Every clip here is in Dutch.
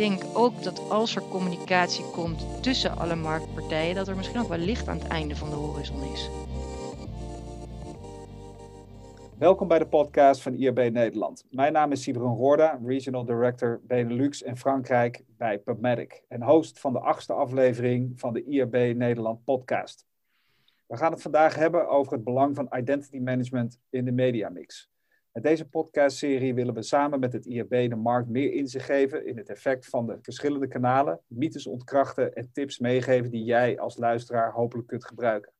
denk ook dat als er communicatie komt tussen alle marktpartijen, dat er misschien ook wel licht aan het einde van de horizon is. Welkom bij de podcast van IRB Nederland. Mijn naam is Sibron Roorda, Regional Director Benelux en Frankrijk bij PubMedic en host van de achtste aflevering van de IRB Nederland podcast. We gaan het vandaag hebben over het belang van identity management in de mediamix. Met deze podcastserie willen we samen met het IRB de markt meer inzicht geven in het effect van de verschillende kanalen, mythes ontkrachten en tips meegeven die jij als luisteraar hopelijk kunt gebruiken.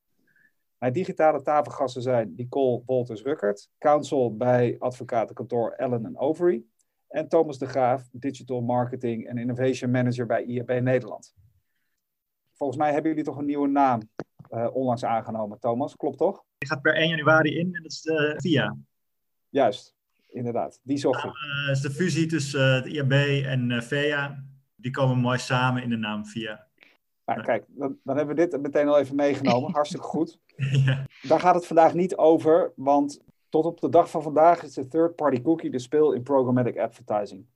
Mijn digitale tafelgasten zijn Nicole Wolters-Ruckert, counsel bij advocatenkantoor Allen Overy, en Thomas de Graaf, Digital Marketing en Innovation Manager bij IRB Nederland. Volgens mij hebben jullie toch een nieuwe naam uh, onlangs aangenomen, Thomas, klopt toch? Die gaat per 1 januari in en dat is de VIA. Juist, inderdaad. Die zocht ik. Uh, dat is de fusie tussen het IAB en uh, VEA. Die komen mooi samen in de naam VIA. Nou, kijk, dan, dan, hebben we dit meteen al even meegenomen. Hartstikke goed. ja. Daar gaat het vandaag niet over, want tot op de dag van vandaag is de third-party cookie de speel in programmatic advertising.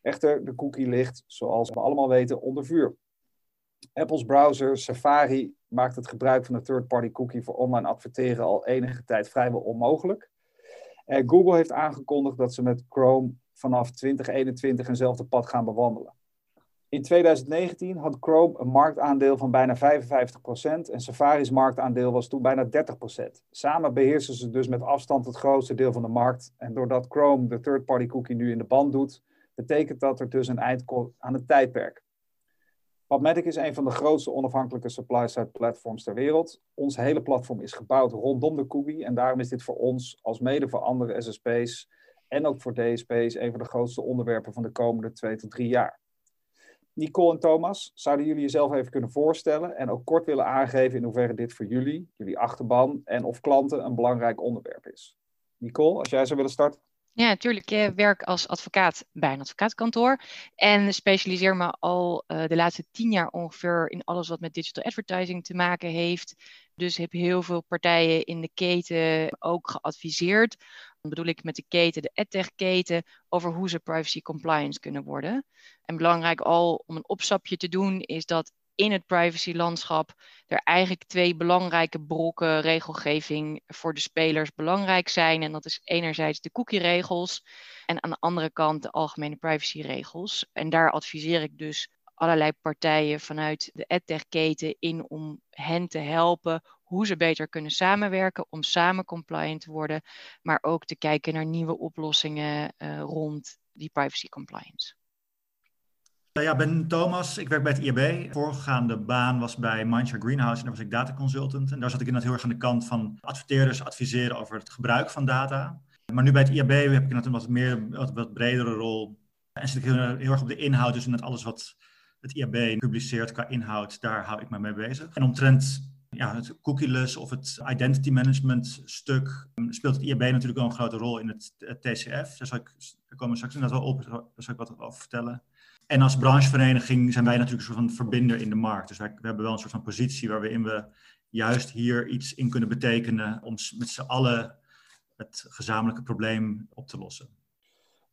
Echter, de cookie ligt, zoals we allemaal weten, onder vuur. Apple's browser Safari maakt het gebruik van de third-party cookie voor online adverteren al enige tijd vrijwel onmogelijk. En Google heeft aangekondigd dat ze met Chrome vanaf 2021 eenzelfde pad gaan bewandelen. In 2019 had Chrome een marktaandeel van bijna 55% en Safari's marktaandeel was toen bijna 30%. Samen beheersen ze dus met afstand het grootste deel van de markt. En doordat Chrome de third-party cookie nu in de band doet, betekent dat er dus een eind komt aan het tijdperk. PubMatic is een van de grootste onafhankelijke supply-side platforms ter wereld. Ons hele platform is gebouwd rondom de cookie en daarom is dit voor ons, als mede voor andere SSP's en ook voor DSP's, een van de grootste onderwerpen van de komende twee tot drie jaar. Nicole en Thomas, zouden jullie jezelf even kunnen voorstellen en ook kort willen aangeven in hoeverre dit voor jullie, jullie achterban en of klanten een belangrijk onderwerp is? Nicole, als jij zou willen starten. Ja, natuurlijk. Ik werk als advocaat bij een advocaatkantoor en specialiseer me al uh, de laatste tien jaar ongeveer in alles wat met digital advertising te maken heeft. Dus heb heel veel partijen in de keten ook geadviseerd. Dan bedoel ik met de keten, de edtech-keten, over hoe ze privacy compliance kunnen worden. En belangrijk al om een opstapje te doen, is dat in het privacylandschap er eigenlijk twee belangrijke brokken regelgeving voor de spelers belangrijk zijn. En dat is enerzijds de cookie-regels en aan de andere kant de algemene privacyregels. En daar adviseer ik dus allerlei partijen vanuit de edtech-keten in om hen te helpen hoe ze beter kunnen samenwerken om samen compliant te worden, maar ook te kijken naar nieuwe oplossingen uh, rond die privacy compliance. Ja, ik ben Thomas. Ik werk bij het IAB. Voorgaande baan was bij Mindshare Greenhouse en daar was ik data consultant. En daar zat ik inderdaad heel erg aan de kant van adverteerders adviseren over het gebruik van data. Maar nu bij het IAB heb ik inderdaad een wat meer, wat, wat bredere rol. En zit ik heel, erg op de inhoud, dus net alles wat het IAB publiceert qua inhoud, daar hou ik me mee bezig. En omtrent ja, het cookieless of het identity management stuk speelt het IAB natuurlijk wel een grote rol in het, TCF. Daar, zal ik, daar komen we straks net wel op, daar zal ik wat over vertellen. En als branchevereniging zijn wij natuurlijk een soort van verbinder in de markt. Dus wij, we hebben wel een soort van positie waarin we juist hier iets in kunnen betekenen om met z'n allen het gezamenlijke probleem op te lossen.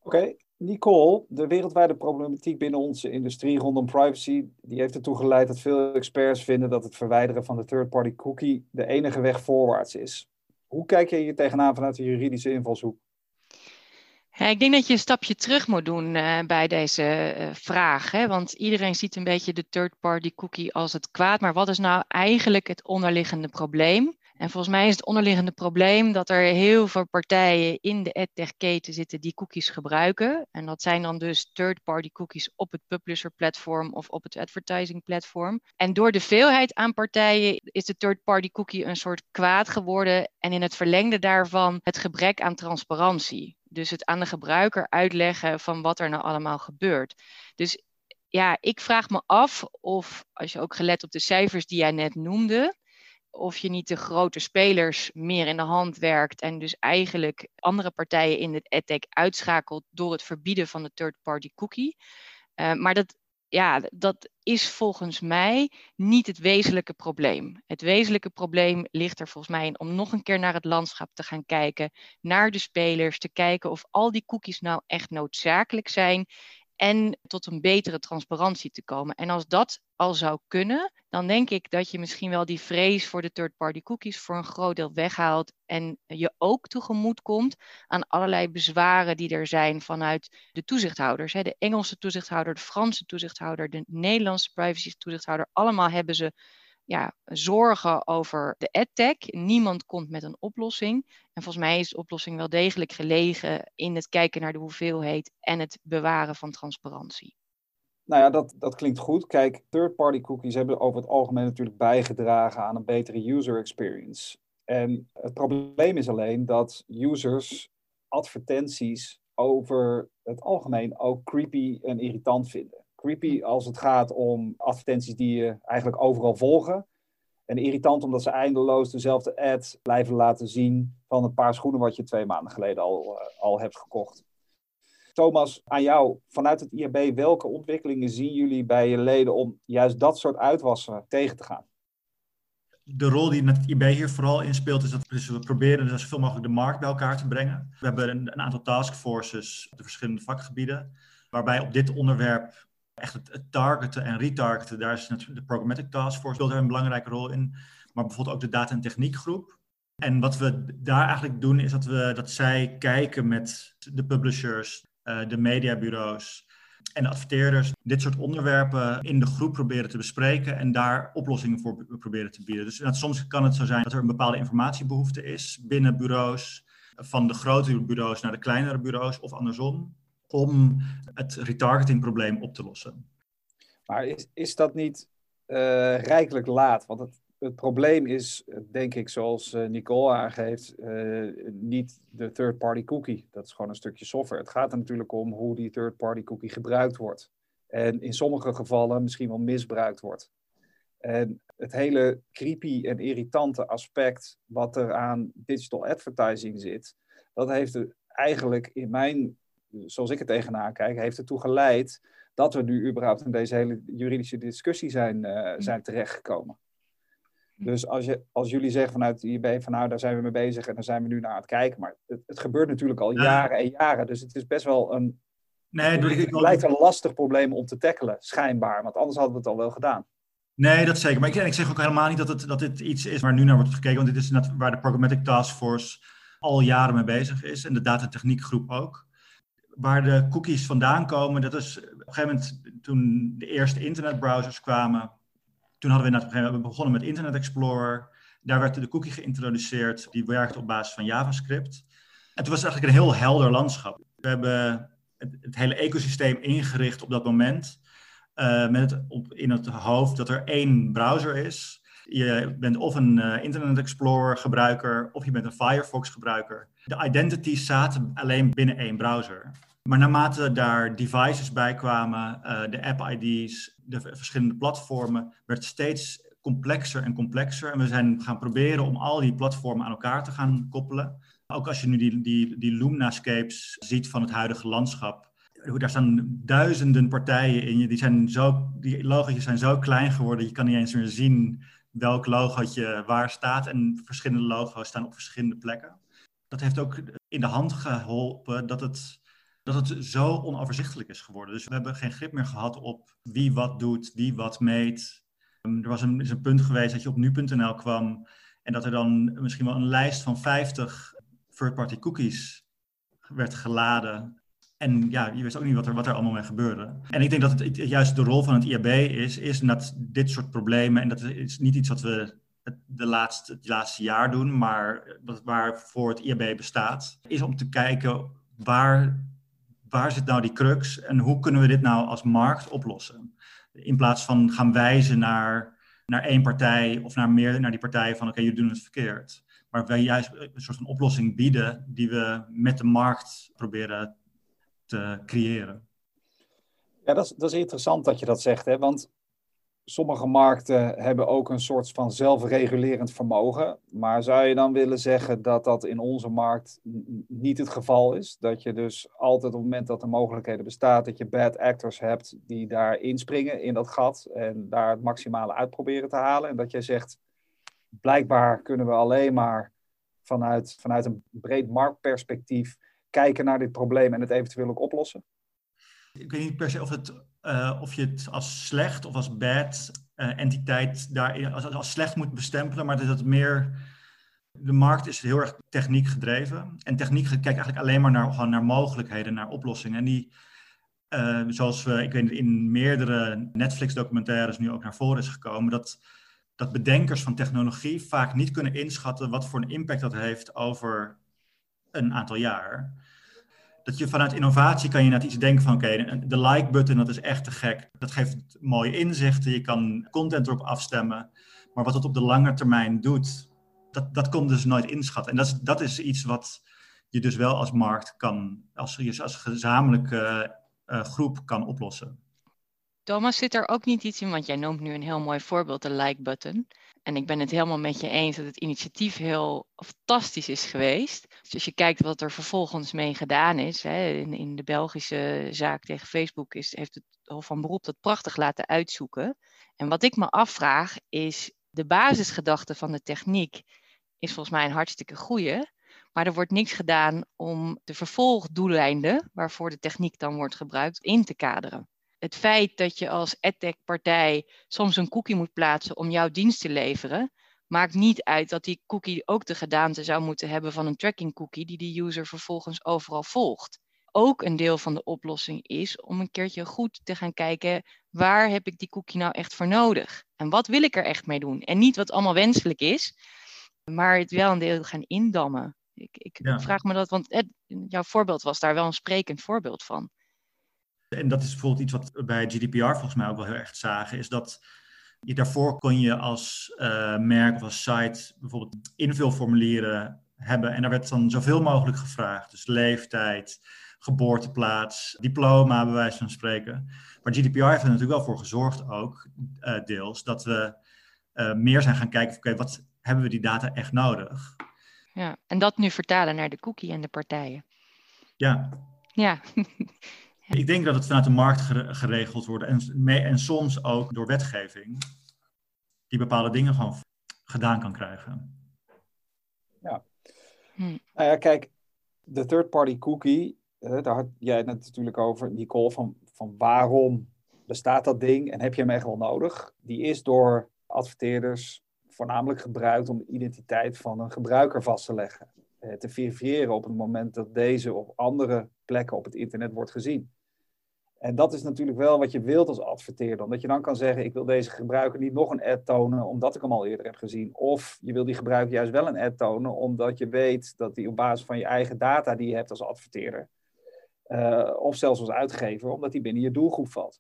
Oké, Nicole, de wereldwijde problematiek binnen onze industrie rondom privacy, die heeft ertoe geleid dat veel experts vinden dat het verwijderen van de third-party cookie de enige weg voorwaarts is. Hoe kijk je hier tegenaan vanuit de juridische invalshoek? Ik denk dat je een stapje terug moet doen uh, bij deze uh, vraag. Hè? Want iedereen ziet een beetje de third-party cookie als het kwaad. Maar wat is nou eigenlijk het onderliggende probleem? En volgens mij is het onderliggende probleem dat er heel veel partijen in de edtech-keten zitten die cookies gebruiken. En dat zijn dan dus third-party cookies op het publisher-platform of op het advertising-platform. En door de veelheid aan partijen is de third-party cookie een soort kwaad geworden. En in het verlengde daarvan het gebrek aan transparantie. Dus het aan de gebruiker uitleggen van wat er nou allemaal gebeurt. Dus ja, ik vraag me af of, als je ook gelet op de cijfers die jij net noemde, of je niet de grote spelers meer in de hand werkt en dus eigenlijk andere partijen in het edtech uitschakelt door het verbieden van de third-party cookie. Uh, maar dat, ja, dat is volgens mij niet het wezenlijke probleem. Het wezenlijke probleem ligt er volgens mij in om nog een keer naar het landschap te gaan kijken, naar de spelers, te kijken of al die cookies nou echt noodzakelijk zijn en tot een betere transparantie te komen. En als dat al zou kunnen, dan denk ik dat je misschien wel die vrees voor de third-party cookies voor een groot deel weghaalt en je ook tegemoet komt aan allerlei bezwaren die er zijn vanuit de toezichthouders. De Engelse toezichthouder, de Franse toezichthouder, de Nederlandse privacy toezichthouder, allemaal hebben ze ja, zorgen over de adtech. Niemand komt met een oplossing. En volgens mij is de oplossing wel degelijk gelegen in het kijken naar de hoeveelheid en het bewaren van transparantie. Nou ja, dat, dat klinkt goed. Kijk, third-party cookies hebben over het algemeen natuurlijk bijgedragen aan een betere user experience. En het probleem is alleen dat users advertenties over het algemeen ook creepy en irritant vinden creepy als het gaat om advertenties die je eigenlijk overal volgen. En irritant omdat ze eindeloos dezelfde ad blijven laten zien van een paar schoenen wat je twee maanden geleden al, uh, al hebt gekocht. Thomas, aan jou, vanuit het IAB, welke ontwikkelingen zien jullie bij je leden om juist dat soort uitwassen tegen te gaan? De rol die het IB hier vooral in speelt, is dat we proberen dus zoveel mogelijk de markt bij elkaar te brengen. We hebben een, een aantal taskforces op de verschillende vakgebieden, waarbij op dit onderwerp echt het, targeten en retargeten, daar is de Programmatic Task Force speelt een belangrijke rol in. Maar bijvoorbeeld ook de data- en techniekgroep. En wat we daar eigenlijk doen, is dat, we, dat zij kijken met de publishers, uh, de mediabureaus en de adverteerders, dit soort onderwerpen in de groep proberen te bespreken en daar oplossingen voor proberen te bieden. Dus soms kan het zo zijn dat er een bepaalde informatiebehoefte is binnen bureaus, van de grotere bureaus naar de kleinere bureaus of andersom om het retargetingprobleem op te lossen. Maar is, is dat niet uh, rijkelijk laat? Want het, het probleem is, denk ik, zoals uh, Nicole aangeeft, uh, niet de third-party cookie. Dat is gewoon een stukje software. Het gaat er natuurlijk om hoe die third-party cookie gebruikt wordt. En in sommige gevallen misschien wel misbruikt wordt. En het hele creepy en irritante aspect wat er aan digital advertising zit, dat heeft er eigenlijk in mijn zoals ik er tegenaan kijk, heeft ertoe geleid dat we nu überhaupt in deze hele juridische discussie zijn, uh, zijn terechtgekomen. Dus als, je, als jullie zeggen vanuit de IB van nou, daar zijn we mee bezig en daar zijn we nu naar aan het kijken. Maar het, het gebeurt natuurlijk al jaren en jaren. Dus het is best wel een, nee, het, het lijkt een lastig probleem om te tackelen, schijnbaar. Want anders hadden we het al wel gedaan. Nee, dat zeker. Maar ik, ik zeg ook helemaal niet dat, het, dat dit iets is waar nu naar wordt gekeken. Want dit is net waar de Programmatic Task Force al jaren mee bezig is. En de datatechniekgroep ook waar de cookies vandaan komen, dat is op een gegeven moment toen de eerste internetbrowsers kwamen. Toen hadden we inderdaad we begonnen met Internet Explorer. Daar werd de cookie geïntroduceerd, die werkte op basis van JavaScript. En was eigenlijk een heel helder landschap. We hebben het, hele ecosysteem ingericht op dat moment. Uh, met op, in het hoofd dat er één browser is. Je bent of een uh, Internet Explorer gebruiker of je bent een Firefox gebruiker. De identities zaten alleen binnen één browser. Maar naarmate daar devices bij kwamen, uh, de app-ID's, de verschillende platformen, werd steeds complexer en complexer. En we zijn gaan proberen om al die platformen aan elkaar te gaan koppelen. Ook als je nu die, die, die Lumnascapes ziet van het huidige landschap, daar staan duizenden partijen in. Die, zijn zo, die logo's zijn zo klein geworden, je kan niet eens meer zien welk logootje waar staat. En verschillende logo's staan op verschillende plekken. Dat heeft ook in de hand geholpen dat het dat het zo onoverzichtelijk is geworden. Dus we hebben geen grip meer gehad op wie wat doet, wie wat meet. Ehm, er was een, is een punt geweest dat je op nu.nl kwam en dat er dan misschien wel een lijst van 50 third-party cookies werd geladen. En ja, je wist ook niet wat er, wat er allemaal mee gebeurde. En ik denk dat het, juist de rol van het IAB is, is dat dit soort problemen, en dat is niet iets wat we het, de laatste, het laatste jaar doen, maar waarvoor het IAB bestaat, is om te kijken waar waar zit nou die crux en hoe kunnen we dit nou als markt oplossen? In plaats van gaan wijzen naar, naar één partij of naar meer naar die partijen van oké, jullie doen het verkeerd. Maar wij juist een soort van oplossing bieden die we met de markt proberen te creëren. Ja, dat is, dat is interessant dat je dat zegt, hè? want sommige markten hebben ook een soort van zelfregulerend vermogen. Maar zou je dan willen zeggen dat dat in onze markt niet het geval is? Dat je dus altijd op het moment dat er mogelijkheden bestaat, dat je bad actors hebt die daar inspringen in dat gat en daar het maximale uit proberen te halen. En dat jij zegt, blijkbaar kunnen we alleen maar vanuit, vanuit een breed marktperspectief kijken naar dit probleem en het eventueel ook oplossen? Ik weet niet per se of, het, uh, of je het als slecht of als bad uh, entiteit daar als, als slecht moet bestempelen, maar dat het meer. De markt is heel erg techniek gedreven. En techniek kijkt eigenlijk alleen maar naar, gewoon naar mogelijkheden, naar oplossingen. En die, uh, zoals we, ik weet in meerdere Netflix-documentaires nu ook naar voren is gekomen, dat, dat bedenkers van technologie vaak niet kunnen inschatten wat voor een impact dat heeft over een aantal jaar. Dat je vanuit innovatie kan je net iets denken van oké, de like button dat is echt te gek. Dat geeft mooie inzichten, je kan content erop afstemmen. Maar wat het op de lange termijn doet, dat, dat komt dus nooit inschatten. En dat is, dat is iets wat je dus wel als markt kan, als, je als gezamenlijke uh, groep kan oplossen. Thomas, zit er ook niet iets in, want jij noemt nu een heel mooi voorbeeld, de like-button. En ik ben het helemaal met je eens dat het initiatief heel fantastisch is geweest. Dus als je kijkt wat er vervolgens mee gedaan is, hè, in, in, de Belgische zaak tegen Facebook is, heeft het Hof van Beroep dat prachtig laten uitzoeken. En wat ik me afvraag is, de basisgedachte van de techniek is volgens mij een hartstikke goede. Maar er wordt niks gedaan om de vervolgdoeleinden, waarvoor de techniek dan wordt gebruikt, in te kaderen het feit dat je als edtech-partij soms een cookie moet plaatsen om jouw dienst te leveren, maakt niet uit dat die cookie ook de gedaante zou moeten hebben van een tracking cookie die de user vervolgens overal volgt. Ook een deel van de oplossing is om een keertje goed te gaan kijken waar heb ik die cookie nou echt voor nodig en wat wil ik er echt mee doen. En niet wat allemaal wenselijk is, maar het wel een deel gaan indammen. Ik, ik vraag me dat, want jouw voorbeeld was daar wel een sprekend voorbeeld van en dat is bijvoorbeeld iets wat bij GDPR volgens mij ook wel heel erg zagen, is dat je daarvoor kon je als uh, merk of als site bijvoorbeeld invulformulieren hebben en daar werd dan zoveel mogelijk gevraagd. Dus leeftijd, geboorteplaats, diploma, bij wijze van spreken. Maar GDPR heeft er natuurlijk wel voor gezorgd ook, uh, deels, dat we uh, meer zijn gaan kijken, oké, wat hebben we die data echt nodig? Ja, en dat nu vertalen naar de cookie en de partijen. Ja. Ja. Ik denk dat het vanuit de markt geregeld wordt en, en soms ook door wetgeving, die bepaalde dingen gewoon gedaan kan krijgen. Ja. Hm. Nou ja, kijk, de third-party cookie, daar had jij het natuurlijk over, Nicole, van, van waarom bestaat dat ding en heb je hem echt wel nodig? Die is door adverteerders voornamelijk gebruikt om de identiteit van een gebruiker vast te leggen. Eh, te verifiëren op het moment dat deze op andere plekken op het internet wordt gezien. En dat is natuurlijk wel wat je wilt als adverteerder. Omdat je dan kan zeggen, ik wil deze gebruiker niet nog een ad tonen, omdat ik hem al eerder heb gezien. Of je wil die gebruiker juist wel een ad tonen, omdat je weet dat die op basis van je eigen data die je hebt als adverteerder, uh, of zelfs als uitgever, omdat die binnen je doelgroep valt.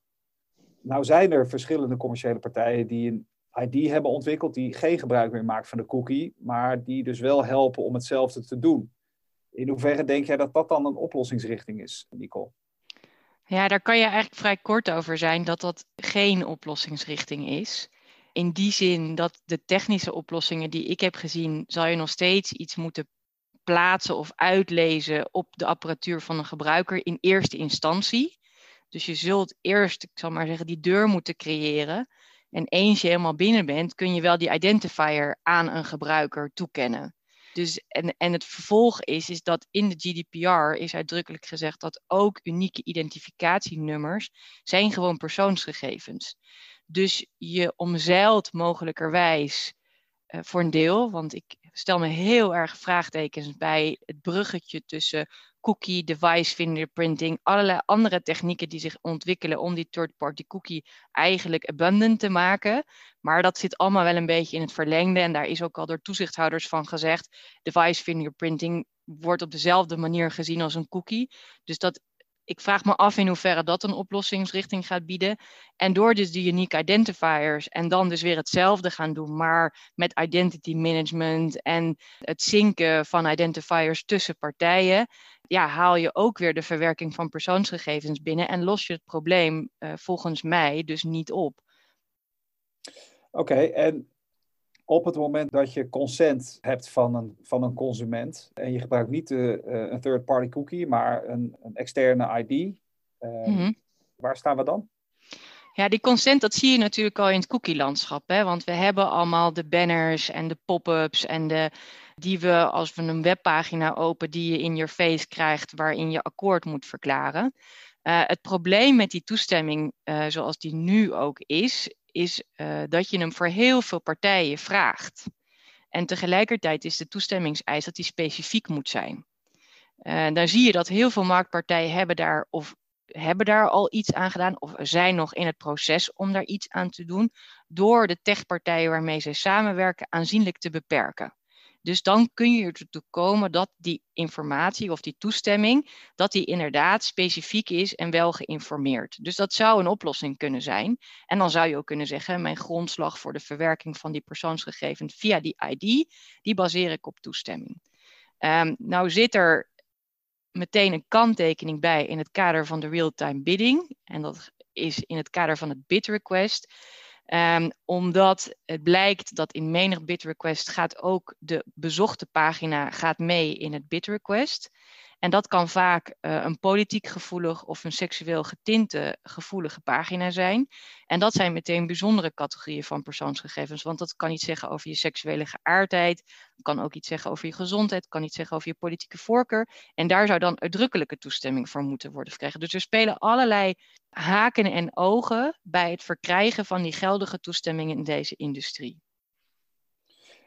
Nou zijn er verschillende commerciële partijen die een ID hebben ontwikkeld, die geen gebruik meer maken van de cookie, maar die dus wel helpen om hetzelfde te doen. In hoeverre denk jij dat dat dan een oplossingsrichting is, Nicole? Ja, daar kan je eigenlijk vrij kort over zijn dat dat geen oplossingsrichting is. In die zin dat de technische oplossingen die ik heb gezien, zal je nog steeds iets moeten plaatsen of uitlezen op de apparatuur van een gebruiker in eerste instantie. Dus je zult eerst, ik zal maar zeggen, die deur moeten creëren. En eens je helemaal binnen bent, kun je wel die identifier aan een gebruiker toekennen. Dus, en, en het vervolg is, is dat in de GDPR is uitdrukkelijk gezegd dat ook unieke identificatienummers zijn gewoon persoonsgegevens. Dus je omzeilt mogelijkerwijs uh, voor een deel, want ik stel me heel erg vraagtekens bij het bruggetje tussen cookie, device fingerprinting, allerlei andere technieken die zich ontwikkelen om die third-party cookie eigenlijk abundant te maken. Maar dat zit allemaal wel een beetje in het verlengde en daar is ook al door toezichthouders van gezegd, device fingerprinting wordt op dezelfde manier gezien als een cookie. Dus dat ik vraag me af in hoeverre dat een oplossingsrichting gaat bieden. En door dus die unique identifiers en dan dus weer hetzelfde gaan doen, maar met identity management en het zinken van identifiers tussen partijen, ja, haal je ook weer de verwerking van persoonsgegevens binnen en los je het probleem uh, volgens mij dus niet op. Oké, en op het moment dat je consent hebt van een, van een consument en je gebruikt niet de, uh, een third-party cookie, maar een, een externe ID, uh, mm -hmm. waar staan we dan? Ja, die consent, dat zie je natuurlijk al in het cookie-landschap. Hè? Want we hebben allemaal de banners en de pop-ups en de, die we als we een webpagina open, die je in je face krijgt, waarin je akkoord moet verklaren. het probleem met die toestemming, zoals die nu ook is, is dat je hem voor heel veel partijen vraagt. En tegelijkertijd is de toestemmingseis dat die specifiek moet zijn. Uh, dan zie je dat heel veel marktpartijen hebben daar of hebben daar al iets aan gedaan of zijn nog in het proces om daar iets aan te doen, door de techpartijen waarmee ze samenwerken aanzienlijk te beperken. Dus dan kun je ertoe komen dat die informatie of die toestemming, dat die inderdaad specifiek is en wel geïnformeerd. Dus dat zou een oplossing kunnen zijn. En dan zou je ook kunnen zeggen, mijn grondslag voor de verwerking van die persoonsgegevens via die ID, die baseer ik op toestemming. Um, nou zit er meteen een kanttekening bij in het kader van de real-time bidding. En dat is in het kader van het bid request. Um, omdat het blijkt dat in menig bid request gaat ook de bezochte pagina gaat mee in het bid request. En dat kan vaak uh, een politiek gevoelig of een seksueel getinte gevoelige pagina zijn. En dat zijn meteen bijzondere categorieën van persoonsgegevens. Want dat kan iets zeggen over je seksuele geaardheid, kan ook iets zeggen over je gezondheid, kan iets zeggen over je politieke voorkeur. En daar zou dan uitdrukkelijke toestemming voor moeten worden verkregen. Dus er spelen allerlei haken en ogen bij het verkrijgen van die geldige toestemmingen in deze industrie.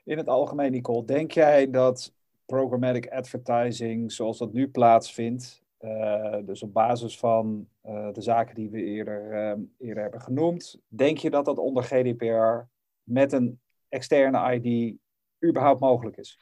In het algemeen, Nicole, denk jij dat programmatic advertising zoals dat nu plaatsvindt. Uh, dus op basis van uh, de zaken die we eerder, uh, eerder hebben genoemd. Denk je dat dat onder GDPR met een externe ID überhaupt mogelijk is?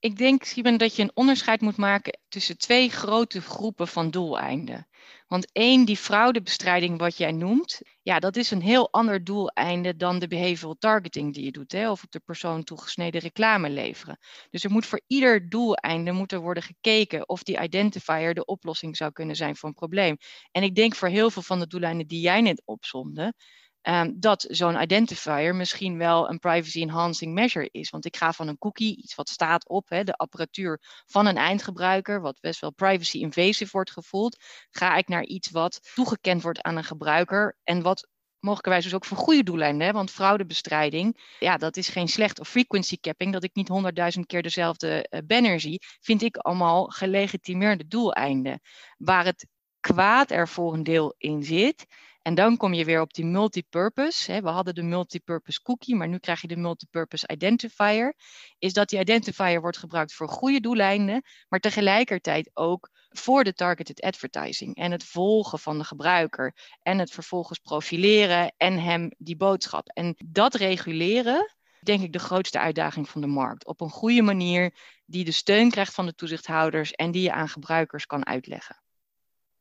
Ik denk, Sieben, dat je een onderscheid moet maken tussen twee grote groepen van doeleinden. Want één, die fraudebestrijding wat jij noemt, ja, dat is een heel ander doeleinde dan de behavioral targeting die je doet, hè, of op de persoon toegesneden reclame leveren. Dus er moet voor ieder doeleinde moet er worden gekeken of die identifier de oplossing zou kunnen zijn voor een probleem. En ik denk voor heel veel van de doeleinden die jij net opzonde, um, dat zo'n identifier misschien wel een privacy enhancing measure is. Want ik ga van een cookie, iets wat staat op hè, de apparatuur van een eindgebruiker, wat best wel privacy invasive wordt gevoeld, ga ik naar iets wat toegekend wordt aan een gebruiker en wat mogelijkerwijs dus ook voor goede doeleinden. Hè? Want fraudebestrijding, ja, dat is geen slecht. Of frequency capping, dat ik niet honderdduizend keer dezelfde uh, banner zie, vind ik allemaal gelegitimeerde doeleinden. Waar het kwaad er voor een deel in zit, en dan kom je weer op die multipurpose. We hadden de multipurpose cookie, maar nu krijg je de multipurpose identifier. Is dat die identifier wordt gebruikt voor goede doeleinden, maar tegelijkertijd ook voor de targeted advertising en het volgen van de gebruiker en het vervolgens profileren en hem die boodschap. En dat reguleren, denk ik de grootste uitdaging van de markt. Op een goede manier die de steun krijgt van de toezichthouders en die je aan gebruikers kan uitleggen.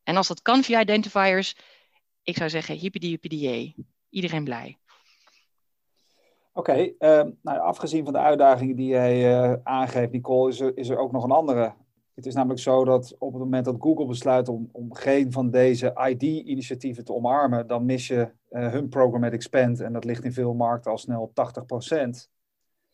En als dat kan via identifiers, ik zou zeggen, hippie Iedereen blij. Oké, ehm, nou, afgezien van de uitdagingen die jij uh, aangeeft, Nicole, is er, is er ook nog een andere. Het is namelijk zo dat op het moment dat Google besluit om, om geen van deze ID-initiatieven te omarmen, dan mis je uh, hun programmatic spend en dat ligt in veel markten al snel op 80%.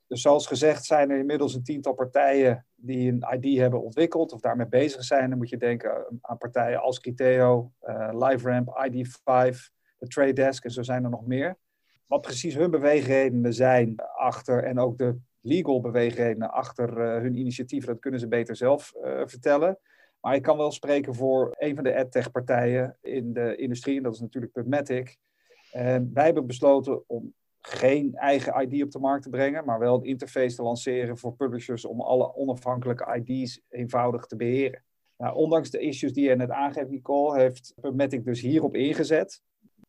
Dus zoals gezegd zijn er inmiddels een tiental partijen die een ID hebben ontwikkeld of daarmee bezig zijn. Dan moet je denken aan partijen als Criteo, uh, LiveRamp, ID5, de Trade Desk en zo zijn er nog meer. Wat precies hun beweegredenen zijn achter en ook de legal beweegredenen achter uh, hun initiatieven, dat kunnen ze beter zelf uh, vertellen. Maar ik kan wel spreken voor een van de adtech partijen in de industrie, en dat is natuurlijk Pubmatic. En wij hebben besloten om geen eigen ID op de markt te brengen, maar wel een interface te lanceren voor publishers om alle onafhankelijke ID's eenvoudig te beheren. Nou, ondanks de issues die je net aangeeft, Nicole, heeft PubMatic dus hierop ingezet.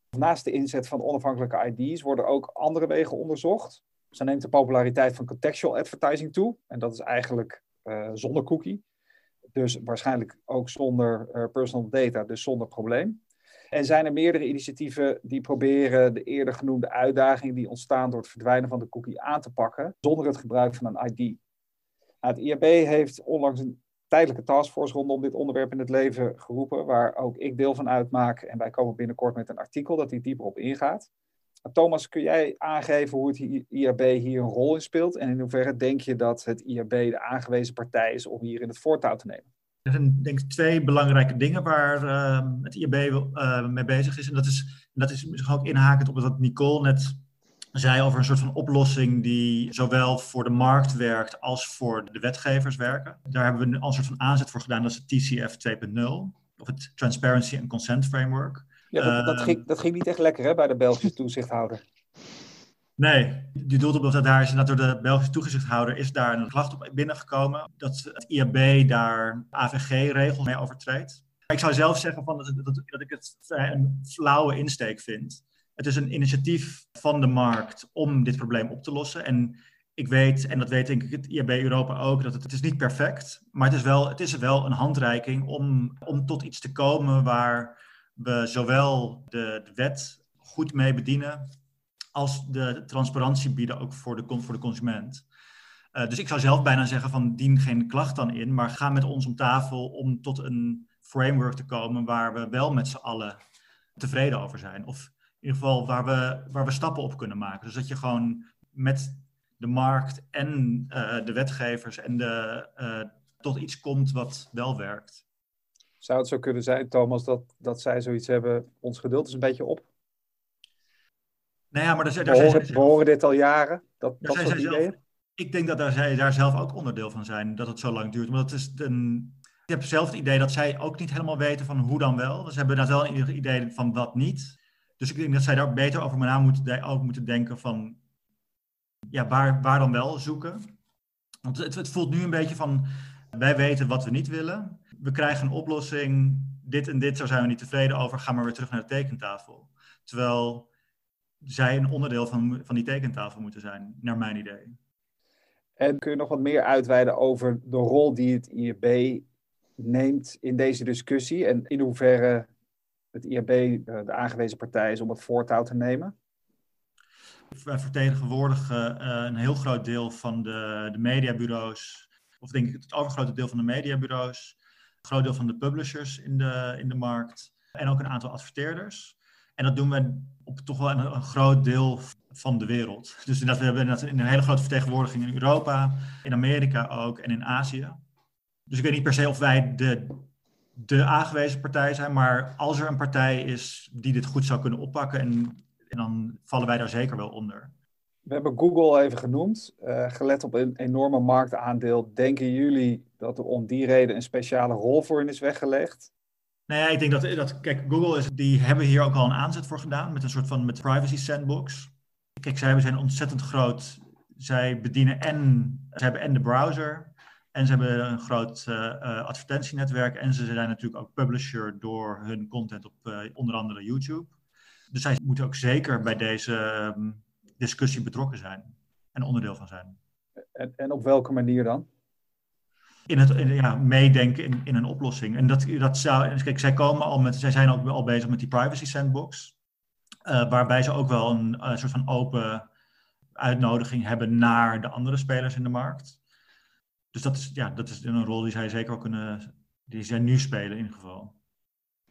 Naast de inzet van onafhankelijke ID's worden ook andere wegen onderzocht. Ze neemt de populariteit van contextual advertising toe. En dat is eigenlijk uh, zonder cookie. Dus waarschijnlijk ook zonder uh, personal data, dus zonder probleem. En zijn er meerdere initiatieven die proberen de eerder genoemde uitdagingen die ontstaan door het verdwijnen van de cookie aan te pakken, zonder het gebruik van een ID. Nou, het IAB heeft onlangs een tijdelijke taskforce rondom dit onderwerp in het leven geroepen, waar ook ik deel van uitmaak. En wij komen binnenkort met een artikel dat hier dieper op ingaat. Thomas, kun jij aangeven hoe het IAB hier een rol in speelt? En in hoeverre denk je dat het IAB de aangewezen partij is om hier in het voortouw te nemen? Er zijn denk ik twee belangrijke dingen waar uh, het IAB uh, mee bezig is. En dat is, dat is misschien ook inhakend op wat Nicole net zei over een soort van oplossing die zowel voor de markt werkt als voor de wetgevers werken. Daar hebben we al een soort van aanzet voor gedaan, dat is het TCF 2.0. of het Transparency and Consent Framework. Ja, dat, dat, ging, dat ging niet echt lekker hè, bij de Belgische toezichthouder. Nee, die op dat daar is door de Belgische toezichthouder is daar een klacht op binnengekomen dat het IAB daar AVG-regels mee overtreedt. Ik zou zelf zeggen van dat, dat, ik het een flauwe insteek vind. Het is een initiatief van de markt om dit probleem op te lossen. En ik weet, en dat weet denk ik het IAB Europa ook, dat het, het is niet perfect, maar het is wel, het is wel een handreiking om, om tot iets te komen waar we zowel de wet goed mee bedienen, als de transparantie bieden ook voor de, voor de consument. Uh, dus ik zou zelf bijna zeggen van dien geen klacht dan in, maar ga met ons om tafel om tot een framework te komen waar we wel met z'n allen tevreden over zijn. Of in ieder geval waar we, waar we stappen op kunnen maken. Dus dat je gewoon met de markt en uh, de wetgevers en de, uh, tot iets komt wat wel werkt. Zou het zo kunnen zijn, Thomas, dat, dat zij zoiets hebben, ons geduld is een beetje op? Nou ja, maar daar, daar we, horen, we horen dit al jaren, dat, dat soort ideeën? Zelf, ik denk dat daar, zij daar zelf ook onderdeel van zijn, dat het zo lang duurt. Maar dat is een, ik heb zelf het idee dat zij ook niet helemaal weten van hoe dan wel. Dus ze hebben daar wel een idee van wat niet. Dus ik denk dat zij daar ook beter over na moeten, ook moeten denken van, ja, waar, waar dan wel zoeken. Want het, het voelt nu een beetje van, wij weten wat we niet willen. We krijgen een oplossing, dit en dit, zo zijn we niet tevreden over, ga maar weer terug naar de tekentafel. Terwijl zij een onderdeel van, van die tekentafel moeten zijn, naar mijn idee. En kun je nog wat meer uitweiden over de rol die het IEB neemt in deze discussie en in hoeverre het IAB eh, de aangewezen partij is om het voortouw te nemen? Wij vertegenwoordigen uh, een heel groot deel van de, de mediabureaus, of denk ik het overgrote deel van de mediabureaus, een groot deel van de publishers in de, in de markt en ook een aantal adverteerders. En dat doen we op toch wel een, groot deel van de wereld. Dus dat we hebben een hele grote vertegenwoordiging in Europa, in Amerika ook en in Azië. Dus ik weet niet per se of wij de, de aangewezen partij zijn, maar als er een partij is die dit goed zou kunnen oppakken, en, en dan vallen wij daar zeker wel onder. We hebben Google even genoemd. Uh, gelet op een enorme marktaandeel, denken jullie dat er om die reden een speciale rol voor hen is weggelegd? Nou ja, ik denk dat, dat kijk, Google is, die hebben hier ook al een aanzet voor gedaan met een soort van met privacy sandbox. Kijk, zij zijn ontzettend groot. Zij bedienen en, ze hebben en de browser, en ze hebben een groot uh, advertentienetwerk en ze zijn natuurlijk ook publisher door hun content op uh, onder andere YouTube. Dus zij moeten ook zeker bij deze um, discussie betrokken zijn en onderdeel van zijn. En, en op welke manier dan? In het in, ja, meedenken in, in een oplossing. En dat, dat zou, kijk, zij komen al met, zij zijn ook al bezig met die privacy sandbox. waarbij ze ook wel een soort van open uitnodiging hebben naar de andere spelers in de markt. Dus dat is, ja, dat is een rol die zij zeker ook kunnen, die zij nu spelen in ieder geval.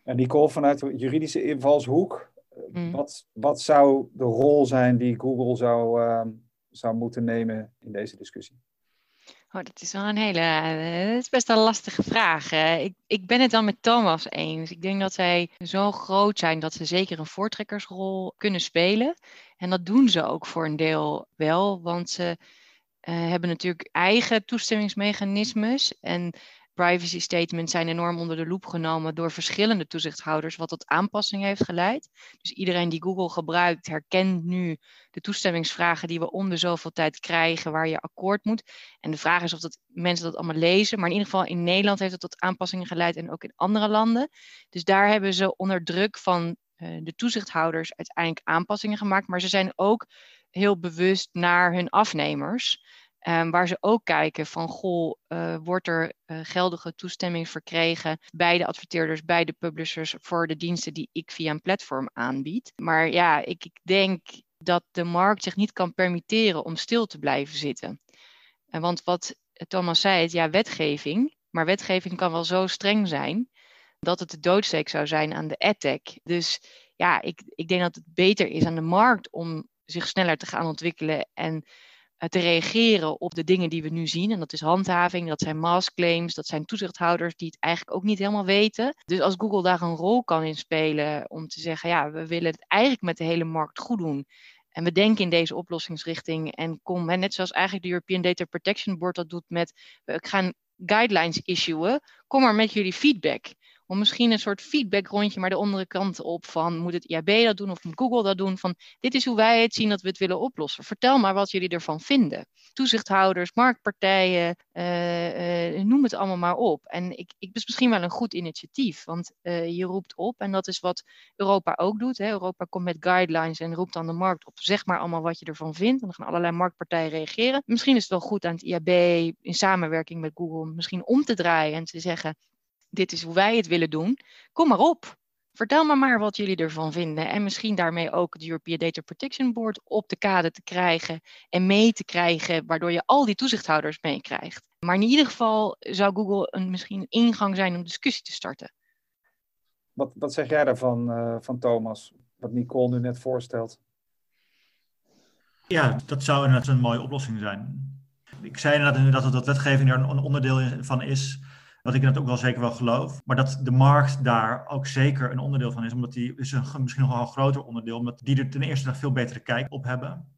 En Nicole, vanuit de juridische invalshoek, mm. wat, wat zou de rol zijn die Google zou, uh, zou moeten nemen in deze discussie? Oh, dat is wel een hele, dat is best een lastige vraag. Ik, ik ben het dan met Thomas eens. Ik denk dat zij zo groot zijn dat ze zeker een voortrekkersrol kunnen spelen. En dat doen ze ook voor een deel wel, want ze uh, hebben natuurlijk eigen toestemmingsmechanismes. En privacy statements zijn enorm onder de loep genomen door verschillende toezichthouders, wat tot aanpassingen heeft geleid. Dus iedereen die Google gebruikt, herkent nu de toestemmingsvragen die we om de zoveel tijd krijgen, waar je akkoord moet. En de vraag is of dat mensen dat allemaal lezen. Maar in ieder geval in Nederland heeft het tot aanpassingen geleid en ook in andere landen. Dus daar hebben ze onder druk van uh, de toezichthouders uiteindelijk aanpassingen gemaakt. Maar ze zijn ook heel bewust naar hun afnemers. Um, waar ze ook kijken van, goh, uh, wordt er uh, geldige toestemming verkregen bij de adverteerders, bij de publishers voor de diensten die ik via een platform aanbied. Maar ja, ik, ik denk dat de markt zich niet kan permitteren om stil te blijven zitten. En want wat Thomas zei, ja, wetgeving, maar wetgeving kan wel zo streng zijn dat het de doodsteek zou zijn aan de edtech. Dus ja, ik, ik denk dat het beter is aan de markt om zich sneller te gaan ontwikkelen en te reageren op de dingen die we nu zien. En dat is handhaving, dat zijn mass claims, dat zijn toezichthouders die het eigenlijk ook niet helemaal weten. Dus als Google daar een rol kan in spelen om te zeggen, ja, we willen het eigenlijk met de hele markt goed doen. En we denken in deze oplossingsrichting en kom, hè, net zoals eigenlijk de European Data Protection Board dat doet met, we gaan guidelines issuen, kom maar met jullie feedback om misschien een soort feedbackrondje maar de andere kant op van moet het IAB dat doen of moet Google dat doen van dit is hoe wij het zien dat we het willen oplossen. Vertel maar wat jullie ervan vinden. Toezichthouders, marktpartijen, uh, noem het allemaal maar op. En ik, ik is misschien wel een goed initiatief, want uh, je roept op en dat is wat Europa ook doet. Hè. Europa komt met guidelines en roept aan de markt op, zeg maar allemaal wat je ervan vindt. En dan gaan allerlei marktpartijen reageren. Misschien is het wel goed aan het IAB in samenwerking met Google misschien om te draaien en te zeggen dit is hoe wij het willen doen. Kom maar op. Vertel me maar wat jullie ervan vinden. En misschien daarmee ook het European Data Protection Board op de kade te krijgen en mee te krijgen, waardoor je al die toezichthouders meekrijgt. Maar in ieder geval zou Google een, misschien een ingang zijn om discussie te starten. Wat, wat zeg jij daarvan, uh, van Thomas? Wat Nicole nu net voorstelt. Ja, dat zou inderdaad een mooie oplossing zijn. Ik zei inderdaad dat, dat wetgeving er een onderdeel van is wat ik dat ook wel zeker wel geloof. Maar dat de markt daar ook zeker een onderdeel van is. Omdat die is een, misschien nog wel een groter onderdeel. Omdat die er ten eerste een veel betere kijk op hebben.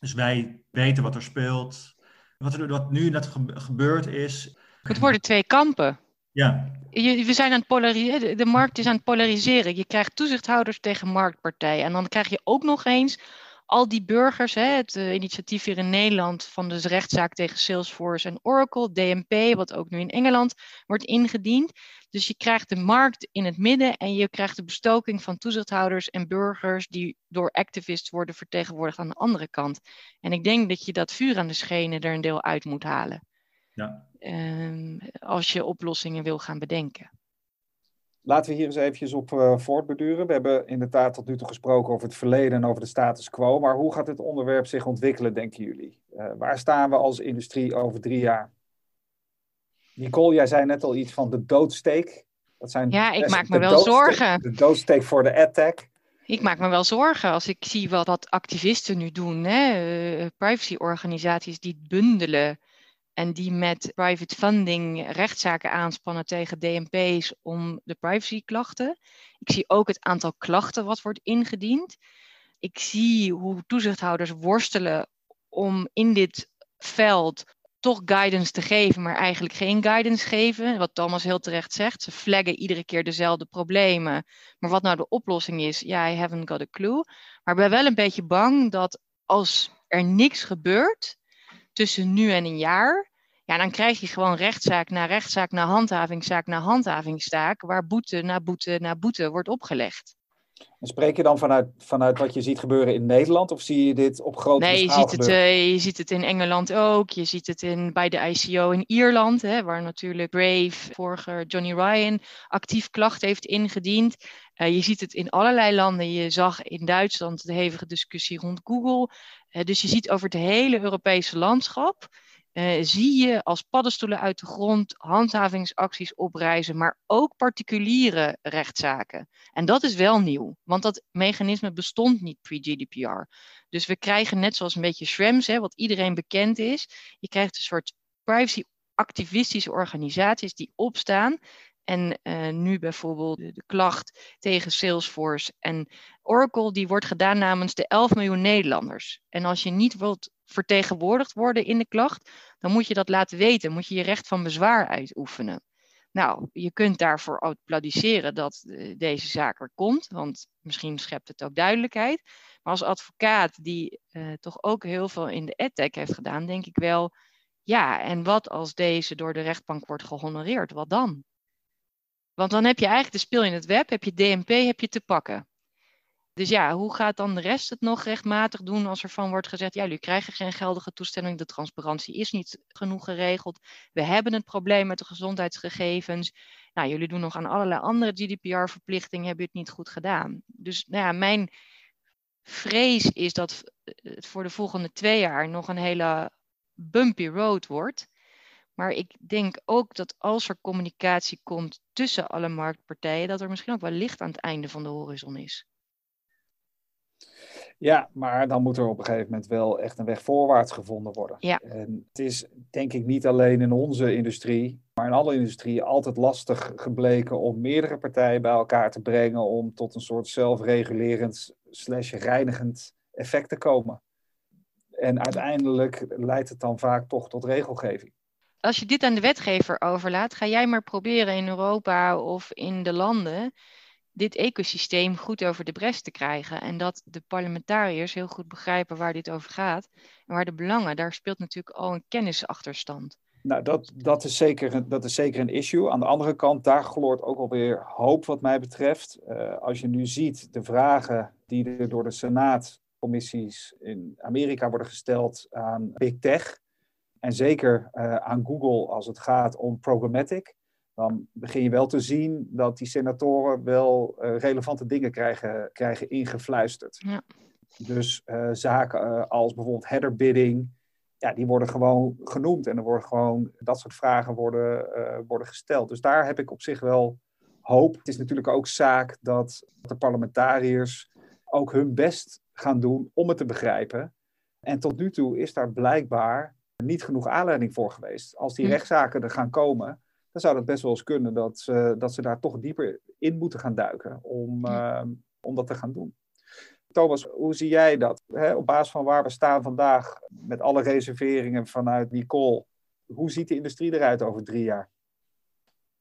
Dus wij weten wat er speelt. Wat, er, wat nu net gebeurd is. Het worden twee kampen. Ja. we zijn aan het polariseren. De markt is aan het polariseren. Je krijgt toezichthouders tegen marktpartijen. En dan krijg je ook nog eens al die burgers, hè, het uh, initiatief hier in Nederland van de rechtszaak tegen Salesforce en Oracle, DMP, wat ook nu in Engeland wordt ingediend. Dus je krijgt de markt in het midden en je krijgt de bestoking van toezichthouders en burgers die door activists worden vertegenwoordigd aan de andere kant. En ik denk dat je dat vuur aan de schenen er een deel uit moet halen. Ja. Um, als je oplossingen wil gaan bedenken. Laten we hier eens eventjes op uh, voortbeduren. We hebben inderdaad tot nu toe gesproken over het verleden en over de status quo. Maar hoe gaat dit onderwerp zich ontwikkelen, denken jullie? Uh, waar staan we als industrie over drie jaar? Nicole, jij zei net al iets van de doodsteek. Dat zijn ja, ik maak me wel zorgen. De doodsteek voor de adtech. Ik maak me wel zorgen als ik zie wat, wat activisten nu doen. Hè? Uh, privacyorganisaties die bundelen en die met private funding rechtszaken aanspannen tegen DMP's om de privacyklachten. Ik zie ook het aantal klachten wat wordt ingediend. Ik zie hoe toezichthouders worstelen om in dit veld toch guidance te geven, maar eigenlijk geen guidance geven. Wat Thomas heel terecht zegt, ze flaggen iedere keer dezelfde problemen. Maar wat nou de oplossing is, ja, I haven't got a clue. Maar ik ben wel een beetje bang dat als er niks gebeurt tussen nu en een jaar, ja, dan krijg je gewoon rechtszaak na rechtszaak na handhavingszaak na handhavingszaak, waar boete na boete na boete wordt opgelegd. En spreek je dan vanuit, vanuit wat je ziet gebeuren in Nederland of zie je dit op grote nee, schaal je ziet het, uh, je ziet het in Engeland ook. Je ziet het in, bij de ICO in Ierland, hè, waar natuurlijk Brave, vorige Johnny Ryan, actief klachten heeft ingediend. Uh, je ziet het in allerlei landen. Je zag in Duitsland de hevige discussie rond Google. Uh, dus je ziet over het hele Europese landschap uh, zie je als paddenstoelen uit de grond handhavingsacties oprijzen, maar ook particuliere rechtszaken. En dat is wel nieuw, want dat mechanisme bestond niet pre-GDPR. Dus we krijgen net zoals een beetje Schrems, hè, wat iedereen bekend is, je krijgt een soort privacy-activistische organisaties die opstaan en uh, nu bijvoorbeeld de, de, klacht tegen Salesforce en Oracle, die wordt gedaan namens de 11 miljoen Nederlanders. En als je niet wilt vertegenwoordigd worden in de klacht, dan moet je dat laten weten. Moet je je recht van bezwaar uitoefenen. Nou, je kunt daarvoor applaudisseren dat uh, deze zaak er komt, want misschien schept het ook duidelijkheid. Maar als advocaat die uh, toch ook heel veel in de edtech heeft gedaan, denk ik wel, ja, en wat als deze door de rechtbank wordt gehonoreerd, wat dan? Want dan heb je eigenlijk de speel in het web, heb je DMP, heb je te pakken. Dus ja, hoe gaat dan de rest het nog rechtmatig doen als er van wordt gezegd, ja, jullie krijgen geen geldige toestemming, de transparantie is niet genoeg geregeld, we hebben een probleem met de gezondheidsgegevens, nou, jullie doen nog aan allerlei andere GDPR-verplichtingen, hebben het niet goed gedaan. Dus nou ja, mijn vrees is dat het voor de volgende twee jaar nog een hele bumpy road wordt. Maar ik denk ook dat als er communicatie komt tussen alle marktpartijen, dat er misschien ook wel licht aan het einde van de horizon is. Ja, maar dan moet er op een gegeven moment wel echt een weg voorwaarts gevonden worden. Ja. En het is denk ik niet alleen in onze industrie, maar in alle industrieën altijd lastig gebleken om meerdere partijen bij elkaar te brengen om tot een soort zelfregulerend slash reinigend effect te komen. En uiteindelijk leidt het dan vaak toch tot regelgeving. Als je dit aan de wetgever overlaat, ga jij maar proberen in Europa of in de landen dit ecosysteem goed over de bres te krijgen. En dat de parlementariërs heel goed begrijpen waar dit over gaat en waar de belangen. Daar speelt natuurlijk al een kennisachterstand. Nou, dat, dat, is zeker, dat is zeker een issue. Aan de andere kant, daar gloort ook alweer hoop wat mij betreft. Uh, als je nu ziet de vragen die er door de Senaatcommissies in Amerika worden gesteld aan Big Tech. En zeker uh, aan Google als het gaat om programmatic dan begin je wel te zien dat die senatoren wel uh, relevante dingen krijgen, krijgen ingefluisterd. Ja. Dus uh, zaken uh, als bijvoorbeeld header bidding, ja, die worden gewoon genoemd en er worden gewoon dat soort vragen worden, worden gesteld. Dus daar heb ik op zich wel hoop. Het is natuurlijk ook zaak dat de parlementariërs ook hun best gaan doen om het te begrijpen. En tot nu toe is daar blijkbaar niet genoeg aanleiding voor geweest. Als die hm. rechtszaken er gaan komen, dan zou het best wel eens kunnen dat ze, dat ze daar toch dieper in moeten gaan duiken om, ehm, om dat te gaan doen. Thomas, hoe zie jij dat? Hè, op basis van waar we staan vandaag, met alle reserveringen vanuit Nicole, hoe ziet de industrie eruit over drie jaar?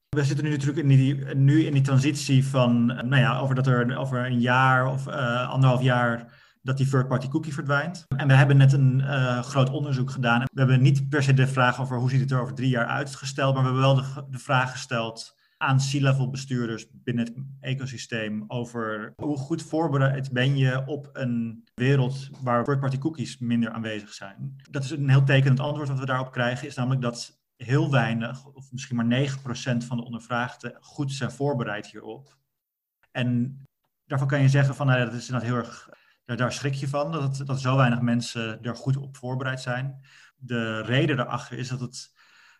We zitten nu natuurlijk in die, nu in die transitie van, nou ja, over dat er over een jaar of uh, anderhalf jaar dat die third-party cookie verdwijnt. En we hebben net een uh, groot onderzoek gedaan. We hebben niet per se de vraag over hoe ziet het er over drie jaar uitgesteld, maar we hebben wel de, de vraag gesteld aan C-level bestuurders binnen het ecosysteem over hoe goed voorbereid ben je op een wereld waar third-party cookies minder aanwezig zijn. Dat is een heel tekenend antwoord wat we daarop krijgen, is namelijk dat heel weinig, of misschien maar 9% van de ondervraagden goed zijn voorbereid hierop. En daarvan kan je zeggen van, nou dat is inderdaad heel erg daar, schrik je van, dat, dat zo weinig mensen er goed op voorbereid zijn. De reden daarachter is dat het,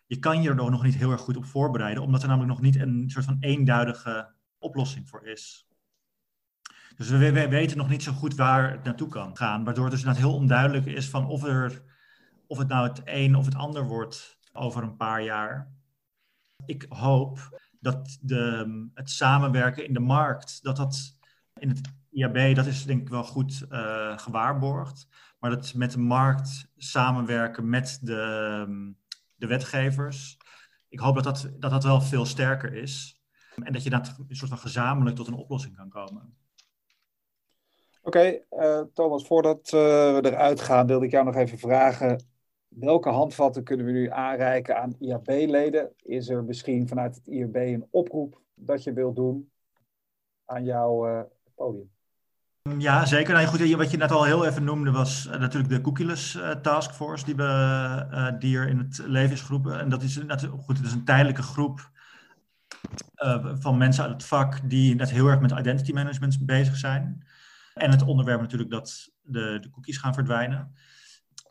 je kan je er nog niet heel erg goed op voorbereiden, omdat er namelijk nog niet een soort van eenduidige oplossing voor is. Dus we, we weten nog niet zo goed waar het naartoe kan gaan, waardoor het dus inderdaad heel onduidelijk is van of, er, of het nou het een of het ander wordt over een paar jaar. Ik hoop dat de, het samenwerken in de markt, dat dat in het IAB, dat is denk ik wel goed uh, gewaarborgd. Maar dat met de markt samenwerken met de, de wetgevers. Ik hoop dat dat, dat dat wel veel sterker is. En dat je dat een soort van gezamenlijk tot een oplossing kan komen. Oké, eh, Thomas, voordat uh, we eruit gaan, wilde ik jou nog even vragen. Welke handvatten kunnen we nu aanreiken aan IAB-leden? Is er misschien vanuit het IAB een oproep dat je wilt doen aan jouw podium? Ja, zeker. Nou, goed, wat je net al heel even noemde was uh, natuurlijk de cookieless uh, taskforce die, we, uh, die in het leven is geroepen. En dat is, natuurlijk goed, het is een tijdelijke groep van mensen uit het vak die net heel erg met identity management bezig zijn. En het onderwerp natuurlijk dat de, de cookies gaan verdwijnen.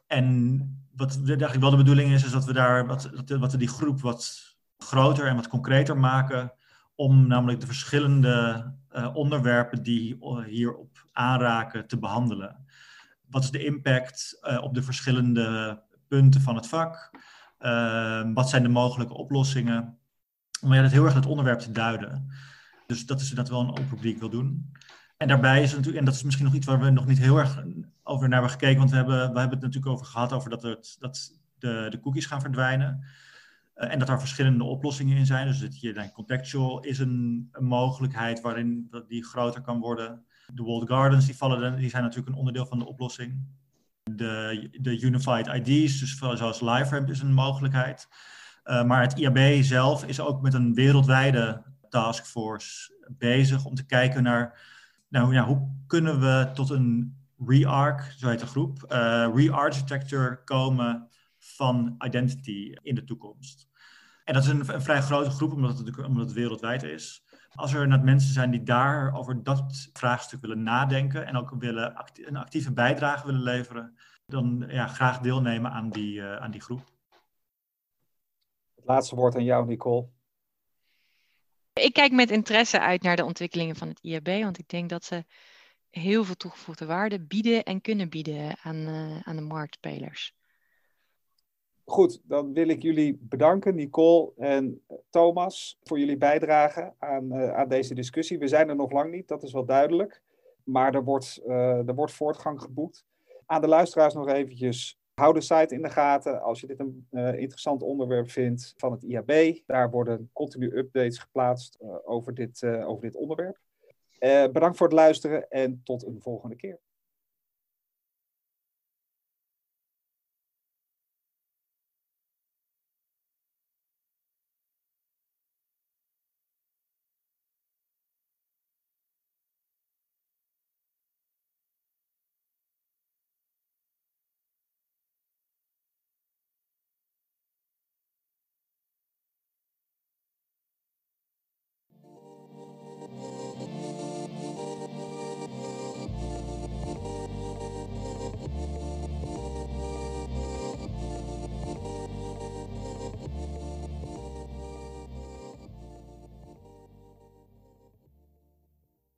En wat eigenlijk wel de bedoeling is, is dat we daar wat, wat we die groep wat groter en wat concreter maken om namelijk de verschillende onderwerpen die hierop aanraken te behandelen. Wat is de impact uh, op de verschillende punten van het vak? Uh, wat zijn de mogelijke oplossingen? Om ja, dat heel erg het onderwerp te duiden. Dus dat is inderdaad wel een die ik wil doen. En daarbij is natuurlijk, en dat is misschien nog iets waar we nog niet heel erg over naar hebben gekeken, want we hebben, we hebben het natuurlijk over gehad over dat, het, dat de, de cookies gaan verdwijnen. Uh, en dat er verschillende oplossingen in zijn. Dus dat je dan contextual is een, een, mogelijkheid waarin dat die groter kan worden. De walled gardens die vallen, die zijn natuurlijk een onderdeel van de oplossing. De, de unified ID's, dus zoals LiveRamp is een mogelijkheid. Uh, maar het IAB zelf is ook met een wereldwijde taskforce bezig om te kijken naar nou, ja, hoe kunnen we tot een re-arc, zo heet de groep, uh, re-architecture komen van identity in de toekomst. En dat is een, een vrij grote groep, omdat het, omdat het wereldwijd is. Als er net mensen zijn die daar over dat vraagstuk willen nadenken en ook willen een actieve bijdrage willen leveren, dan ja, graag deelnemen aan die, uh, aan die groep. Het laatste woord aan jou, Nicole. Ik kijk met interesse uit naar de ontwikkelingen van het IAB, want ik denk dat ze heel veel toegevoegde waarde bieden en kunnen bieden aan, uh, aan de marktspelers. Goed, dan wil ik jullie bedanken, Nicole en Thomas, voor jullie bijdrage aan, uh, aan deze discussie. We zijn er nog lang niet, dat is wel duidelijk. Maar er wordt, uh, er wordt voortgang geboekt. Aan de luisteraars nog eventjes Hou de site in de gaten als je dit een interessant onderwerp vindt van het IAB. Daar worden continu updates geplaatst over, dit, over dit onderwerp. bedankt voor het luisteren en tot een volgende keer.